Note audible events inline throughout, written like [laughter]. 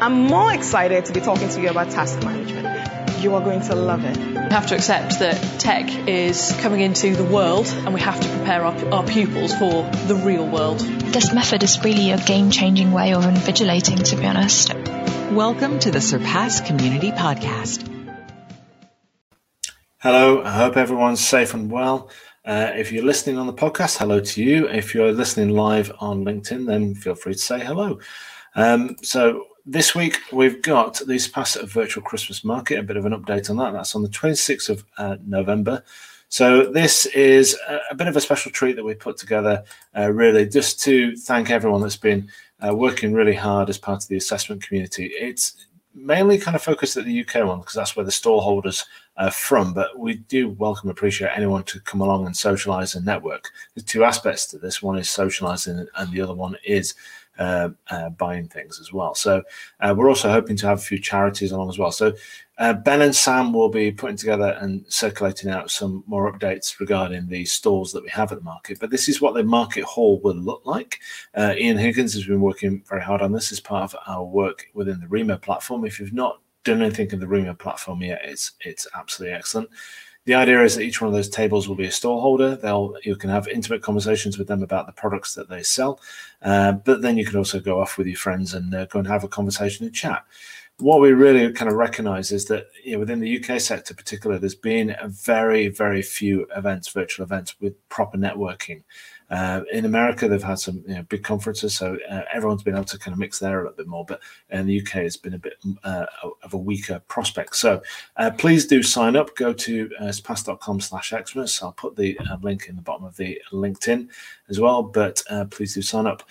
I'm more excited to be talking to you about task management. You are going to love it. We have to accept that tech is coming into the world and we have to prepare our, our pupils for the real world. This method is really a game changing way of invigilating, to be honest. Welcome to the Surpass Community Podcast. Hello, I hope everyone's safe and well. Uh, if you're listening on the podcast, hello to you. If you're listening live on LinkedIn, then feel free to say hello. Um, so this week we've got the Surpass Virtual Christmas Market, a bit of an update on that. That's on the 26th of uh, November. So this is a, a, bit of a special treat that we put together, uh, really, just to thank everyone that's been uh, working really hard as part of the assessment community. It's mainly kind of focused at the UK one because that's where the stall holders are from. But we do welcome, appreciate anyone to come along and socialise and network. There's two aspects to this. One is socialising, and the other one is uh, uh, buying things as well. So uh, we're also hoping to have a few charities along as well. So uh, Ben and Sam will be putting together and circulating out some more updates regarding the stalls that we have at the market. But this is what the market hall will look like. Uh, Ian Higgins has been working very hard on this as part of our work within the Remo platform. If you've not done anything in the Remo platform yet, it's it's absolutely excellent. The idea is that each one of those tables will be a store holder. They'll you can have intimate conversations with them about the products that they sell, uh, but then you can also go off with your friends and uh, go and have a conversation and chat. What we really kind of recognise is that you know, within the UK sector, particularly, there's been a very very few events, virtual events with proper networking. Uh, in America, they've had some you know, big conferences, so uh, everyone's been able to kind of mix there a little bit more. But in the UK, it's been a bit uh, of a weaker prospect. So uh, please do sign up. Go to uh, surpass.com slash Xmas. I'll put the uh, link in the bottom of the LinkedIn as well. But uh, please do sign up.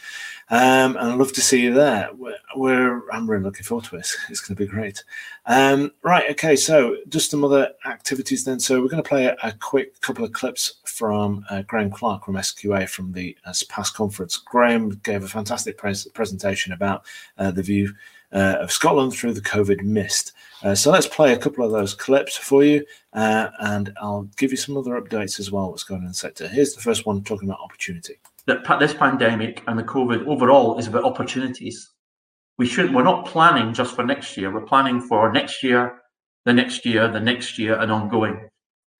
Um, and I'd love to see you there. We're, we're, I'm really looking forward to it. It's going to be great. Um, right. Okay. So just some other activities then. So we're going to play a, a quick couple of clips from uh, Graham Clark from SQA from the uh, Surpass conference. Graham gave a fantastic pres- presentation about uh, the view uh, of Scotland through the COVID mist. Uh, so let's play a couple of those clips for you, uh, and I'll give you some other updates as well. What's going on in the sector? Here's the first one talking about opportunity. This pandemic and the COVID overall is about opportunities. We should. We're not planning just for next year. We're planning for next year, the next year, the next year, and ongoing.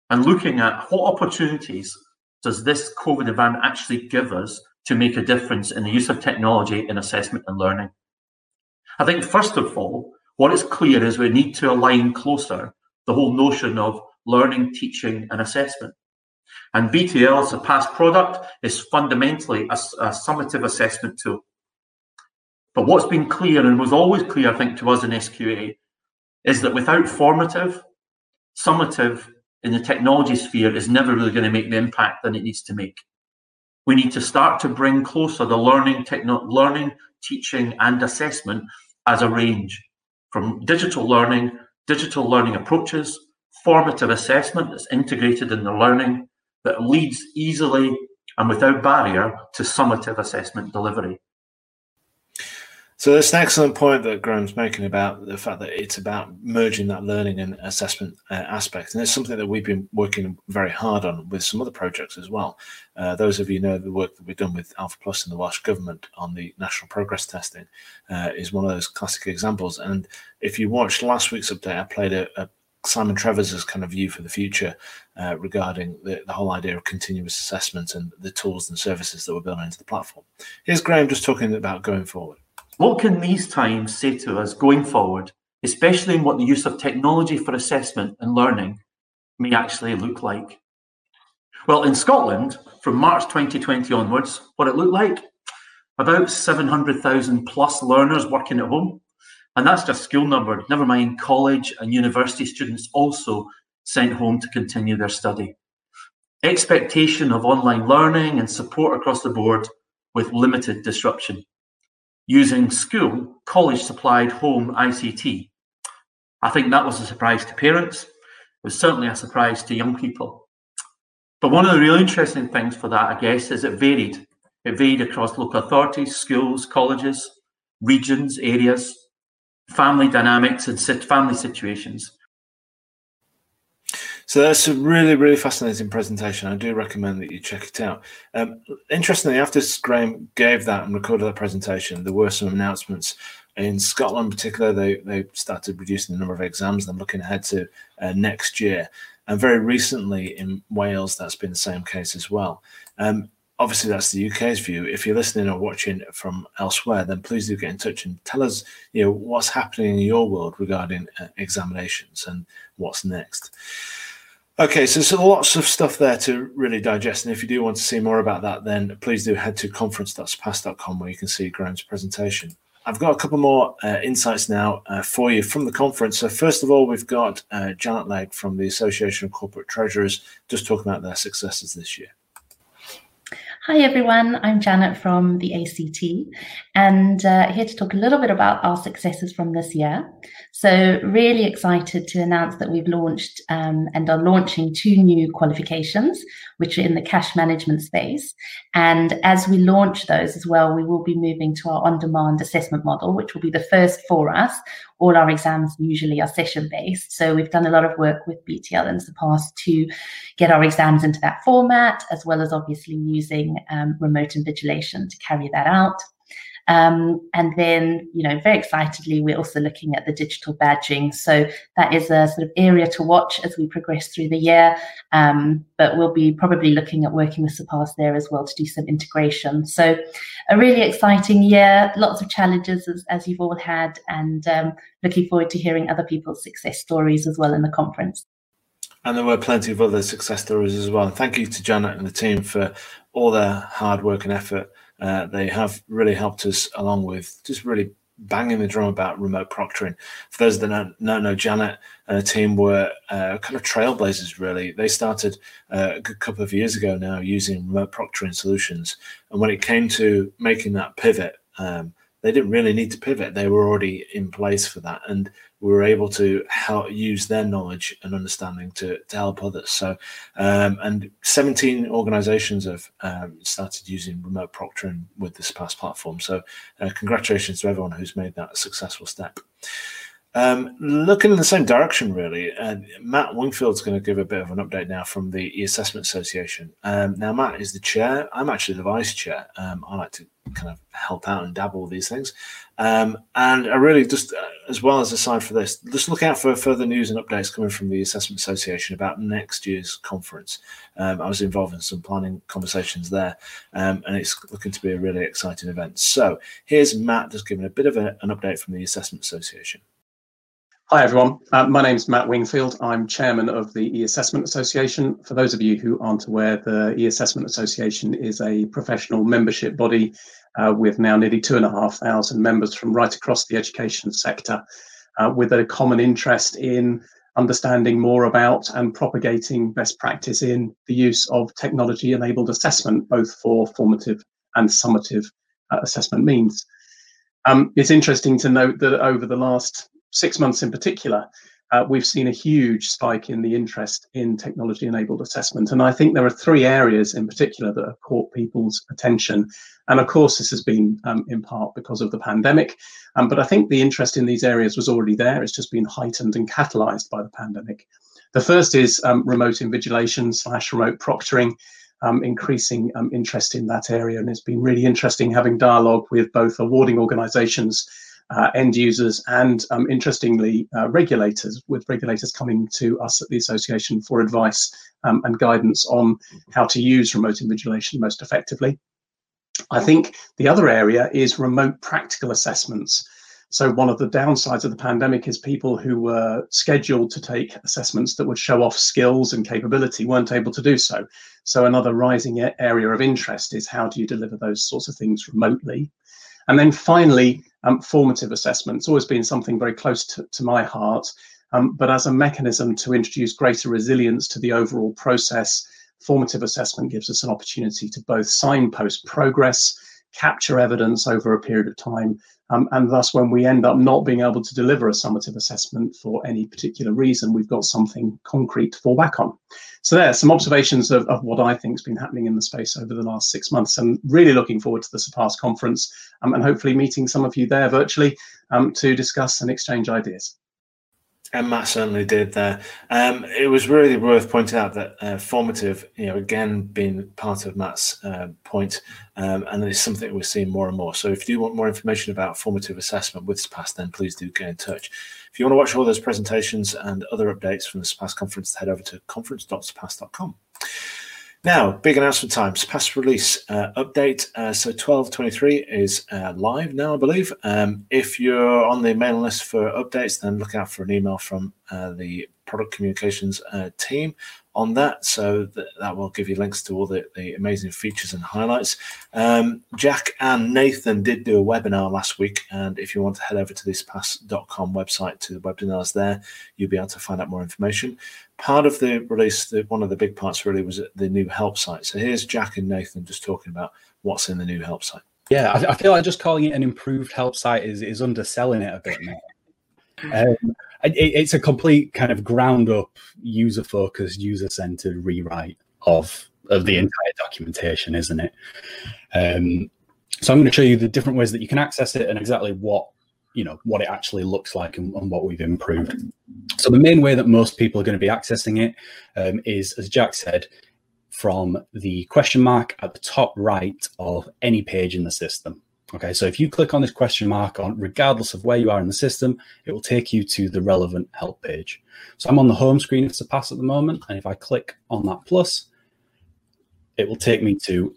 And looking at what opportunities does this COVID event actually give us to make a difference in the use of technology in assessment and learning? I think, first of all, what is clear is we need to align closer the whole notion of learning, teaching, and assessment. And BTL as a Surpass product is fundamentally a, a summative assessment tool. But what's been clear and was always clear, I think, to us in SQA is that without formative, summative in the technology sphere is never really going to make the impact that it needs to make. We need to start to bring closer the learning, techno- learning, teaching, and assessment as a range from digital learning, digital learning approaches, formative assessment that's integrated in the learning that leads easily and without barrier to summative assessment delivery. So that's an excellent point that Graham's making about the fact that it's about merging that learning and assessment uh, aspect, and it's something that we've been working very hard on with some other projects as well. Uh, those of you know the work that we've done with Alpha Plus and the Welsh Government on the national progress testing uh, is one of those classic examples. And if you watched last week's update, I played a, a Simon Trevor's kind of view for the future uh, regarding the, the, whole idea of continuous assessment and the tools and services that we're building into the platform. Here's Graham just talking about going forward. What can these times say to us going forward, especially in what the use of technology for assessment and learning may actually look like? Well, in Scotland, from March 2020 onwards, what it looked like about 700,000 plus learners working at home. And that's just school number, never mind college and university students also sent home to continue their study. Expectation of online learning and support across the board with limited disruption using school college supplied home ICT. I think that was a surprise to parents. It was certainly a surprise to young people. But one of the really interesting things for that, I guess, is it varied. It varied across local authorities, schools, colleges, regions, areas, family dynamics, and family situations. So that's a really, really fascinating presentation. I do recommend that you check it out. Um, interestingly, after Graham gave that and recorded that presentation, there were some announcements. In Scotland, in particular, they, they started reducing the number of exams. They're looking ahead to uh, next year. And very recently in Wales, that's been the same case as well. Um, obviously, that's the UK's view. If you're listening or watching from elsewhere, then please do get in touch and tell us, you know, what's happening in your world regarding uh, examinations and what's next. Okay, so there's lots of stuff there to really digest. And if you do want to see more about that, then please do head to conference.surpass.com where you can see Graham's presentation. I've got a couple more uh, insights now uh, for you from the conference. So, first of all, we've got uh, Janet Legg from the Association of Corporate Treasurers just talking about their successes this year. Hi everyone, I'm Janet from the ACT and uh, here to talk a little bit about our successes from this year. So, really excited to announce that we've launched um, and are launching two new qualifications, which are in the cash management space. And as we launch those as well, we will be moving to our on demand assessment model, which will be the first for us. All our exams usually are session based. So, we've done a lot of work with BTL in the past to get our exams into that format, as well as obviously using um, remote invigilation to carry that out. Um, and then, you know, very excitedly, we're also looking at the digital badging. So that is a sort of area to watch as we progress through the year. Um, but we'll be probably looking at working with Surpass there as well to do some integration. So a really exciting year, lots of challenges as, as you've all had, and um, looking forward to hearing other people's success stories as well in the conference. And there were plenty of other success stories as well. Thank you to Janet and the team for all their hard work and effort uh, they have really helped us along with just really banging the drum about remote proctoring. For those that don't know, know Janet and her team were uh, kind of trailblazers, really. They started uh, a good couple of years ago now using remote proctoring solutions. And when it came to making that pivot, um, they didn't really need to pivot. They were already in place for that. And we were able to help use their knowledge and understanding to, to help others. So, um, and 17 organizations have um, started using remote proctoring with this past platform. So, uh, congratulations to everyone who's made that a successful step. Um, looking in the same direction, really, uh, Matt Wingfield's going to give a bit of an update now from the E-Assessment Association. Um, now, Matt is the chair. I'm actually the vice chair. Um, I like to kind of help out and dabble with these things. Um, and I really just, uh, as well as aside for this, just look out for further news and updates coming from the Assessment Association about next year's conference. Um, I was involved in some planning conversations there, um, and it's looking to be a really exciting event. So here's Matt just giving a bit of a, an update from the Assessment Association. Hi, everyone. Uh, my name is Matt Wingfield. I'm chairman of the e-Assessment Association. For those of you who aren't aware, the e-Assessment Association is a professional membership body uh, with now nearly two and a half thousand members from right across the education sector, uh, with a common interest in understanding more about and propagating best practice in the use of technology enabled assessment, both for formative and summative uh, assessment means. Um, it's interesting to note that over the last six months in particular, uh, we've seen a huge spike in the interest in technology enabled assessment. And I think there are three areas in particular that have caught people's attention. And of course, this has been um, in part because of the pandemic. Um, but I think the interest in these areas was already there. It's just been heightened and catalyzed by the pandemic. The first is um, remote invigilation slash remote proctoring. Um, increasing um, interest in that area. And it's been really interesting having dialogue with both awarding organizations uh, end users, and um, interestingly, uh, regulators, with regulators coming to us at the association for advice um, and guidance on how to use remote invigilation most effectively. I think the other area is remote practical assessments. So, one of the downsides of the pandemic is people who were scheduled to take assessments that would show off skills and capability weren't able to do so. So, another rising area of interest is how do you deliver those sorts of things remotely? And then finally, um, formative assessment. It's always been something very close to, to my heart. Um, but as a mechanism to introduce greater resilience to the overall process, formative assessment gives us an opportunity to both signpost progress, capture evidence over a period of time, um, and thus, when we end up not being able to deliver a summative assessment for any particular reason, we've got something concrete to fall back on. So, there are some observations of, of what I think has been happening in the space over the last six months, and really looking forward to the Surpass conference um, and hopefully meeting some of you there virtually um, to discuss and exchange ideas. And Matt certainly did there. Um, it was really worth pointing out that uh, formative, you know, again, being part of Matt's uh, point, um, and it's something we're seeing more and more. So if you do want more information about formative assessment with Surpass, then please do get in touch. If you want to watch all those presentations and other updates from the Surpass conference, head over to conference.surpass.com. Now, big announcement time. Surpass release uh, update. Uh, so 1223 is uh, live now, I believe. Um, if you're on the mailing list for updates, then look out for an email from uh, the product communications uh, team on that. So that, that will give you links to all the, the amazing features and highlights. Um, Jack and Nathan did do a webinar last week. And if you want to head over to the surpass.com website to the webinars there, you'll be able to find out more information. Part of the release, the, one of the big parts really was the new help site. So here's Jack and Nathan just talking about what's in the new help site. Yeah, I, I feel like just calling it an improved help site is, is underselling it a bit. Um, it, it's a complete kind of ground up, user focused, user centered rewrite of of the entire documentation, isn't it? Um, so I'm going to show you the different ways that you can access it and exactly what you know what it actually looks like and, and what we've improved. So the main way that most people are going to be accessing it um, is, as Jack said, from the question mark at the top right of any page in the system. Okay, so if you click on this question mark on, regardless of where you are in the system, it will take you to the relevant help page. So I'm on the home screen of Surpass at the moment, and if I click on that plus, it will take me to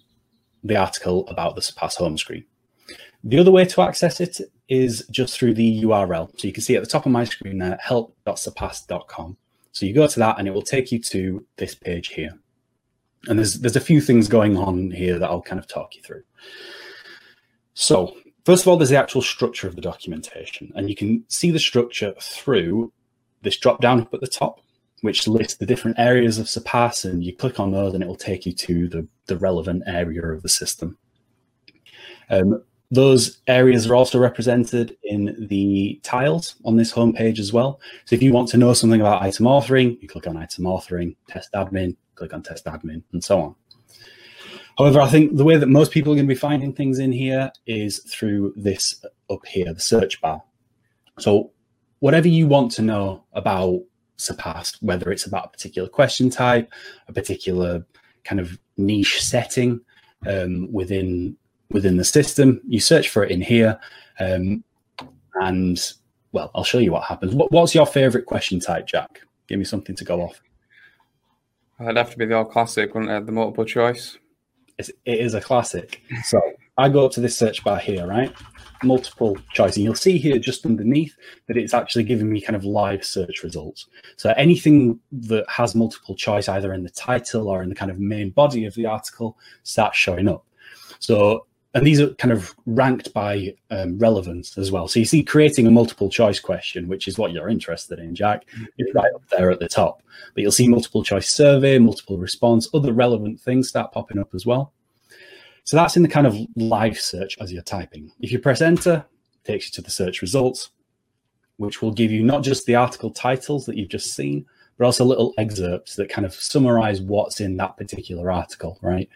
the article about the Surpass home screen. The other way to access it is just through the URL. So you can see at the top of my screen there, help.surpass.com. So you go to that and it will take you to this page here. And there's there's a few things going on here that I'll kind of talk you through. So, first of all, there's the actual structure of the documentation, and you can see the structure through this drop down up at the top, which lists the different areas of Surpass, and you click on those, and it will take you to the, the relevant area of the system. Um, those areas are also represented in the tiles on this homepage as well. So if you want to know something about item authoring, you click on item authoring, test admin, click on test admin, and so on. However, I think the way that most people are going to be finding things in here is through this up here, the search bar. So whatever you want to know about Surpass, whether it's about a particular question type, a particular kind of niche setting um, within within the system, you search for it in here, um, and well, I'll show you what happens. What, what's your favorite question type, Jack? Give me something to go off. It'd have to be the old classic, wouldn't it? The multiple choice. It's, it is a classic. [laughs] So I go up to this search bar here, right? Multiple choice. And you'll see here just underneath that it's actually giving me kind of live search results. So anything that has multiple choice, either in the title or in the kind of main body of the article, starts showing up. So and these are kind of ranked by um, relevance as well. So you see, creating a multiple choice question, which is what you're interested in, Jack, is right up there at the top. But you'll see multiple choice survey, multiple response, other relevant things start popping up as well. So that's in the kind of live search as you're typing. If you press enter, it takes you to the search results, which will give you not just the article titles that you've just seen, but also little excerpts that kind of summarize what's in that particular article, right?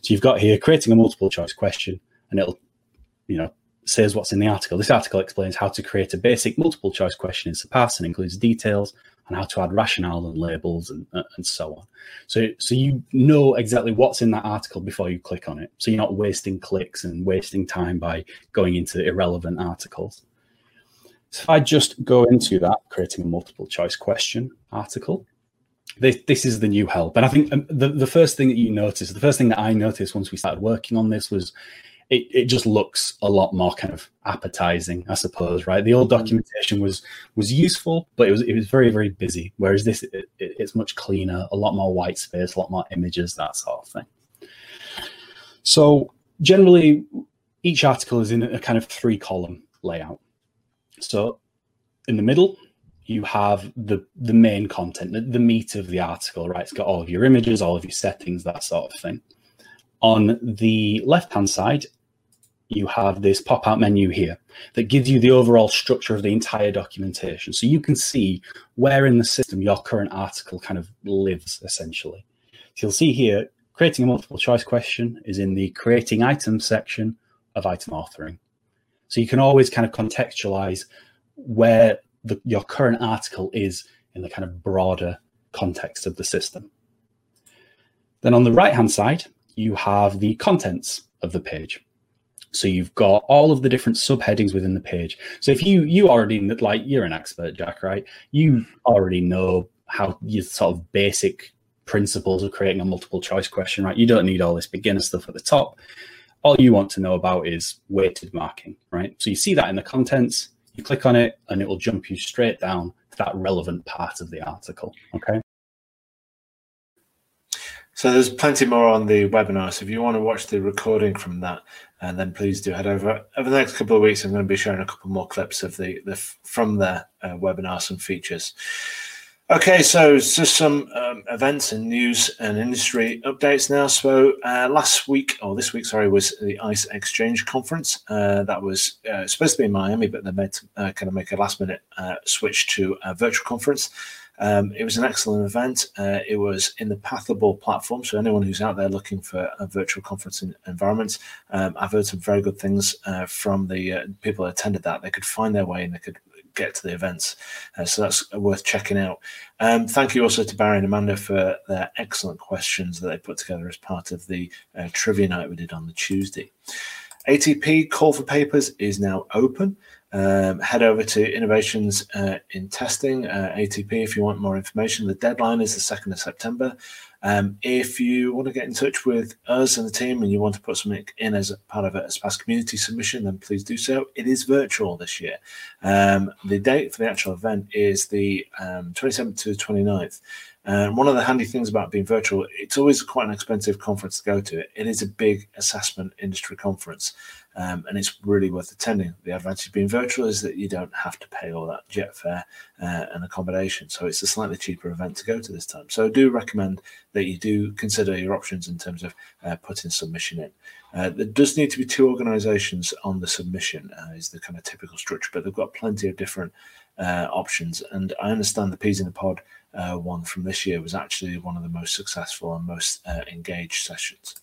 So you've got here creating a multiple choice question, and it'll, you know, says what's in the article. This article explains how to create a basic multiple choice question in Surpass and includes details on how to add rationale and labels and, uh, and so on. So, so you know exactly what's in that article before you click on it. So you're not wasting clicks and wasting time by going into irrelevant articles. So if I just go into that, creating a multiple choice question article, this, this is the new help. And I think um, the, the first thing that you notice, the first thing that I noticed once we started working on this was it, it just looks a lot more kind of appetizing, I suppose, right? The old mm-hmm. documentation was was useful, but it was it was very very busy. Whereas this it, it, it's much cleaner, a lot more white space, a lot more images, that sort of thing. So generally, each article is in a kind of three column layout. So in the middle, you have the the main content, the, the meat of the article, right? It's got all of your images, all of your settings, that sort of thing. On the left hand side, you have this pop out menu here that gives you the overall structure of the entire documentation. So you can see where in the system your current article kind of lives essentially. So you'll see here, creating a multiple choice question is in the creating items section of item authoring. So you can always kind of contextualize where the, your current article is in the kind of broader context of the system. Then on the right hand side, you have the contents of the page. So you've got all of the different subheadings within the page. So if you you already like you're an expert, Jack, right? You already know how your sort of basic principles of creating a multiple choice question, right? You don't need all this beginner stuff at the top. All you want to know about is weighted marking, right? So you see that in the contents, you click on it, and it will jump you straight down to that relevant part of the article. Okay. So there's plenty more on the webinar. So if you want to watch the recording from that, and then please do head over. Over the next couple of weeks, I'm going to be sharing a couple more clips of the, the from the uh, webinar, some features. Okay, so just some um, events and news and industry updates now. So uh, last week, or this week, sorry, was the ICE Exchange conference. Uh, that was uh, supposed to be in Miami, but they made uh, kind of make a last minute uh, switch to a virtual conference. Um, it was an excellent event. Uh, it was in the Pathable platform. So anyone who's out there looking for a virtual conference environment, um, I've heard some very good things from the people that attended that. They could find their way and they could get to the events. Uh, so that's worth checking out. Um, thank you also to Barry and Amanda for their excellent questions that they put together as part of the uh, trivia night we did on the Tuesday. ATP call for papers is now open. Um, head over to Innovations uh, in Testing, uh, ATP, if you want more information. The deadline is the 2nd of September. Um, if you want to get in touch with us and the team and you want to put something in as part of a Surpass community submission, then please do so. It is virtual this year. Um, the date for the actual event is the um, 27th to 29th. And one of the handy things about being virtual, it's always quite an expensive conference to go to. It is a big assessment industry conference, um, and it's really worth attending. The advantage of being virtual is that you don't have to pay all that jet fare uh, and accommodation, so it's a slightly cheaper event to go to this time. So I do recommend that you do consider your options in terms of uh, putting submission in. Uh, there does need to be two organisations on the submission, uh, is the kind of typical structure, but they've got plenty of different uh, options. And I understand the peas in the pod uh, one from this year was actually one of the most successful and most engaged sessions.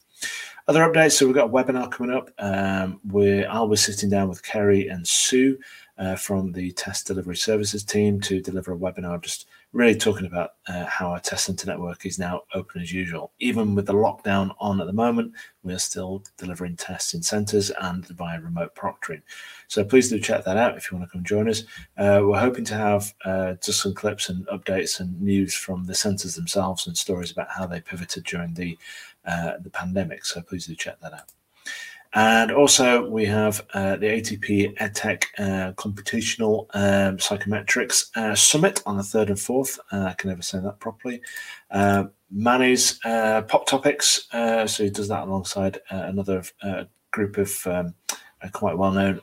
Other updates. So we've got a webinar coming up um, where I'll be sitting down with Kerry and Sue uh, from the test delivery services team to deliver a webinar just really talking about uh, how our test center network is now open as usual. Even with the lockdown on at the moment, we're still delivering tests in centers and via remote proctoring. So please do check that out if you want to come join us. Uh, we're hoping to have uh, just some clips and updates and news from the centers themselves and stories about how they pivoted during the uh, the pandemic. So please do check that out. And also, we have uh, the ATP EdTech uh, Computational um, Psychometrics uh, Summit on the 3rd and 4th. Uh, I can never say that properly. Uh, Manny's Pop Topics, so he does that alongside another group of um, quite well known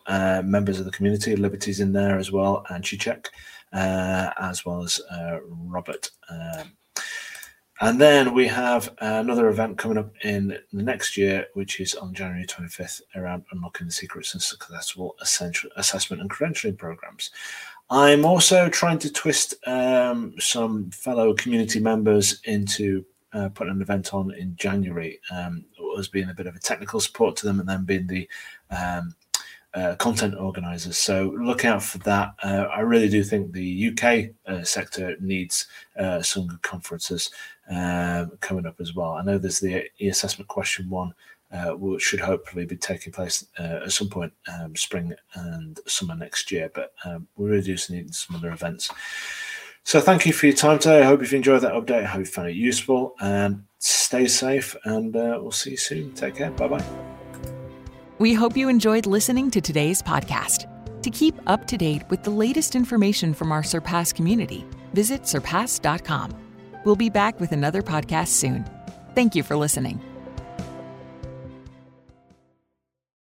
members of the community. Liberty's in there as well, and Chichek, as well as Robert. Um, and then we have another event coming up in the next year, which is on January 25th around unlocking the secrets and successful assessment and credentialing programs. I'm also trying to twist um, some fellow community members into uh, putting an event on in January, um, as being a bit of a technical support to them, and then being the um, uh, content organizers. So look out for that. Uh, I really do think the UK uh, sector needs uh, some good conferences um, coming up as well. I know there's the e-assessment question one, uh, which should hopefully be taking place uh, at some point um, spring and summer next year. But um, we really do need some other events. So thank you for your time today. I hope you've enjoyed that update. I hope you found it useful and stay safe and we'll see you soon. Take care. Bye bye. We hope you enjoyed listening to today's podcast. To keep up to date with the latest information from our Surpass community, visit surpass.com. We'll be back with another podcast soon. Thank you for listening.